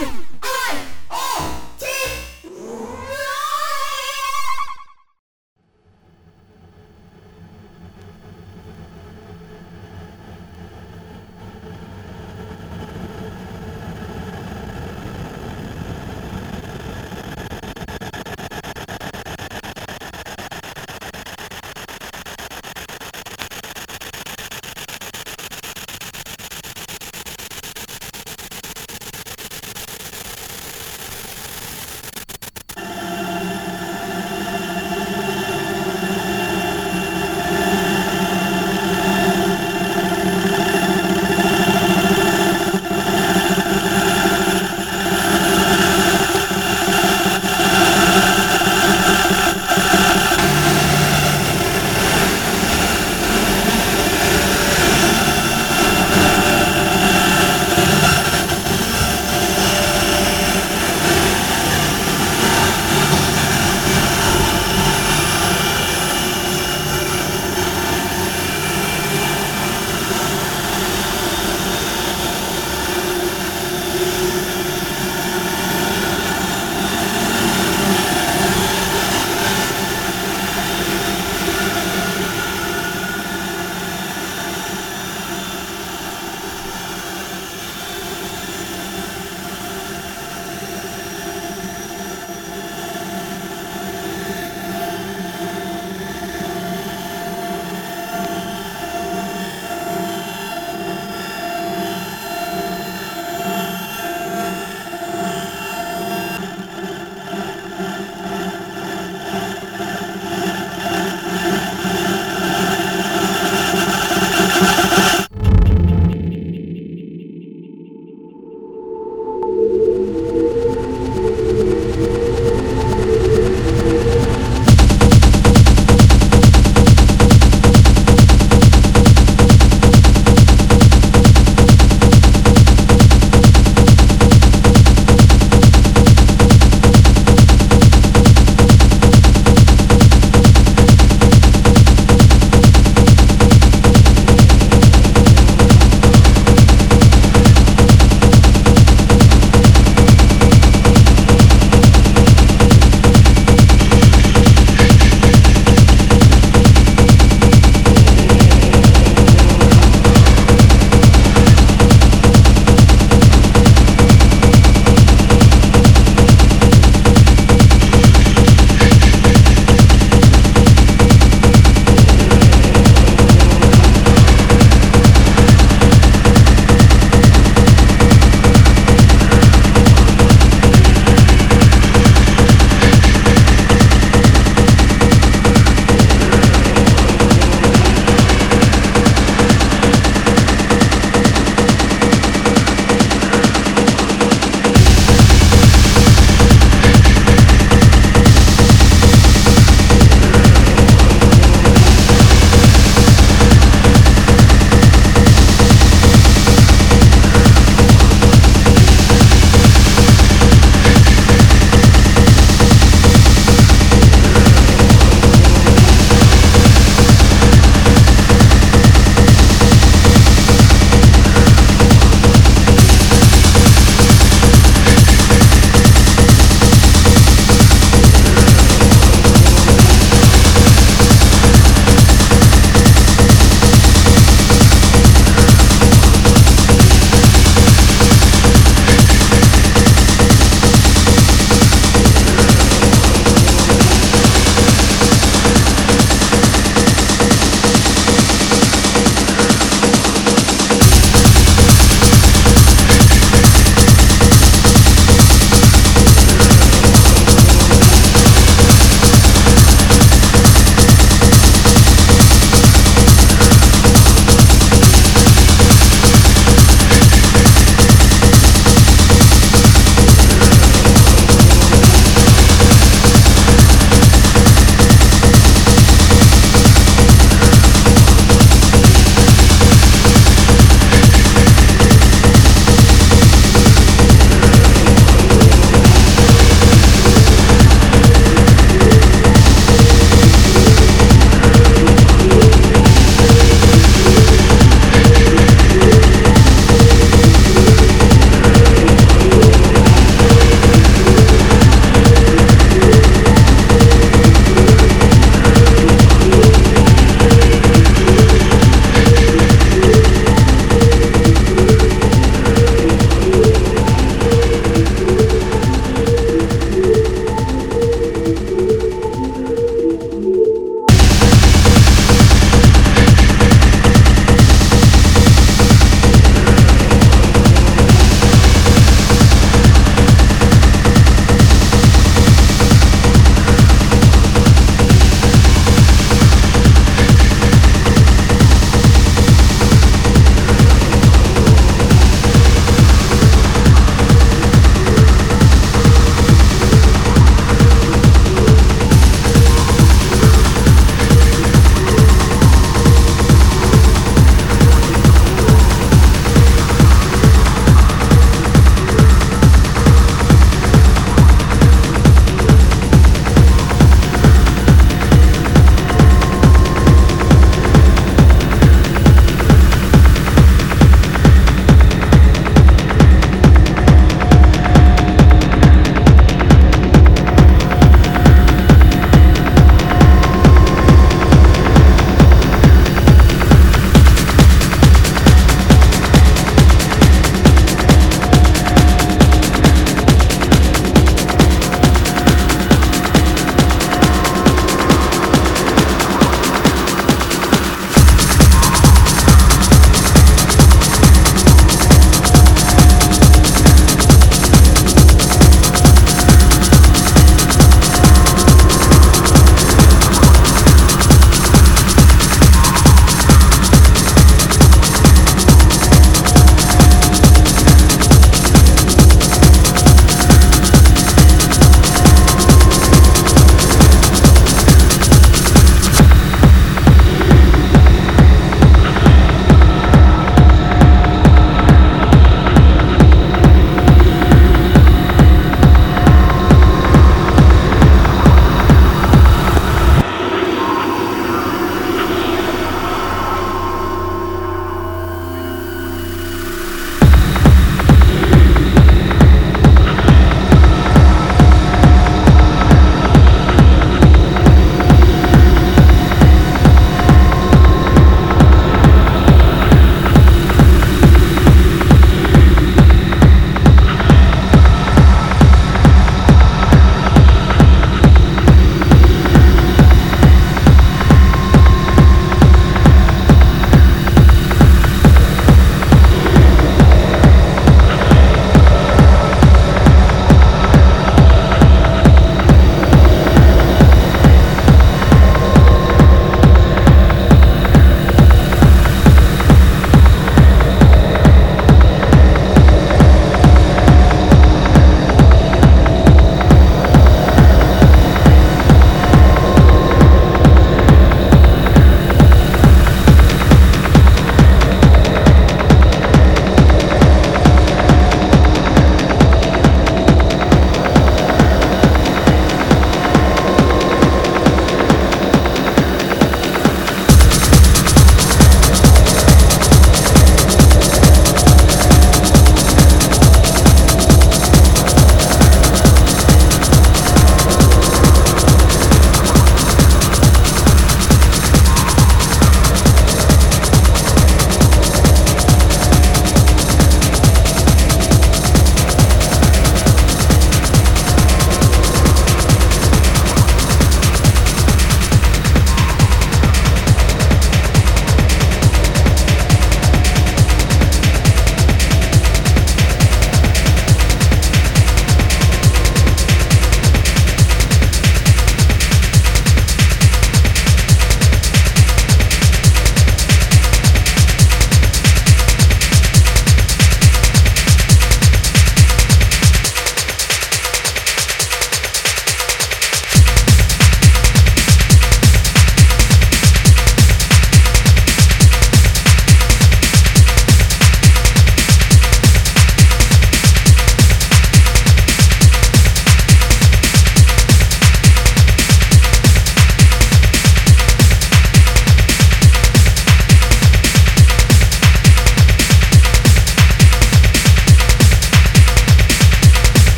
Woo!